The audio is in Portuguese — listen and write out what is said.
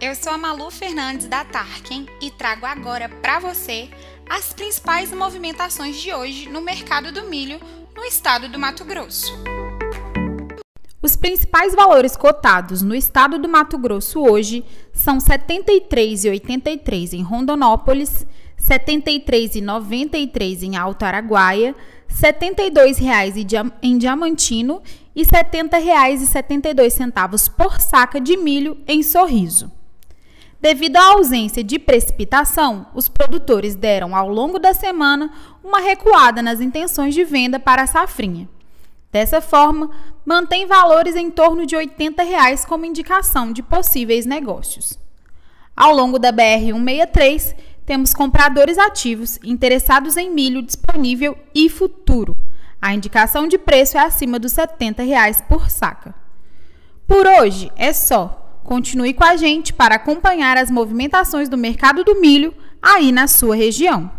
eu sou a Malu Fernandes da Tarkin e trago agora para você as principais movimentações de hoje no mercado do milho no estado do Mato Grosso. Os principais valores cotados no estado do Mato Grosso hoje são R$ 73,83 em Rondonópolis, R$ 73,93 em Alto Araguaia, R$ 72,00 em Diamantino e R$ 70,72 por saca de milho em Sorriso. Devido à ausência de precipitação, os produtores deram ao longo da semana uma recuada nas intenções de venda para a safrinha. Dessa forma, mantém valores em torno de 80 reais como indicação de possíveis negócios. Ao longo da BR-163, temos compradores ativos interessados em milho disponível e futuro. A indicação de preço é acima dos 70 reais por saca. Por hoje é só. Continue com a gente para acompanhar as movimentações do mercado do milho aí na sua região.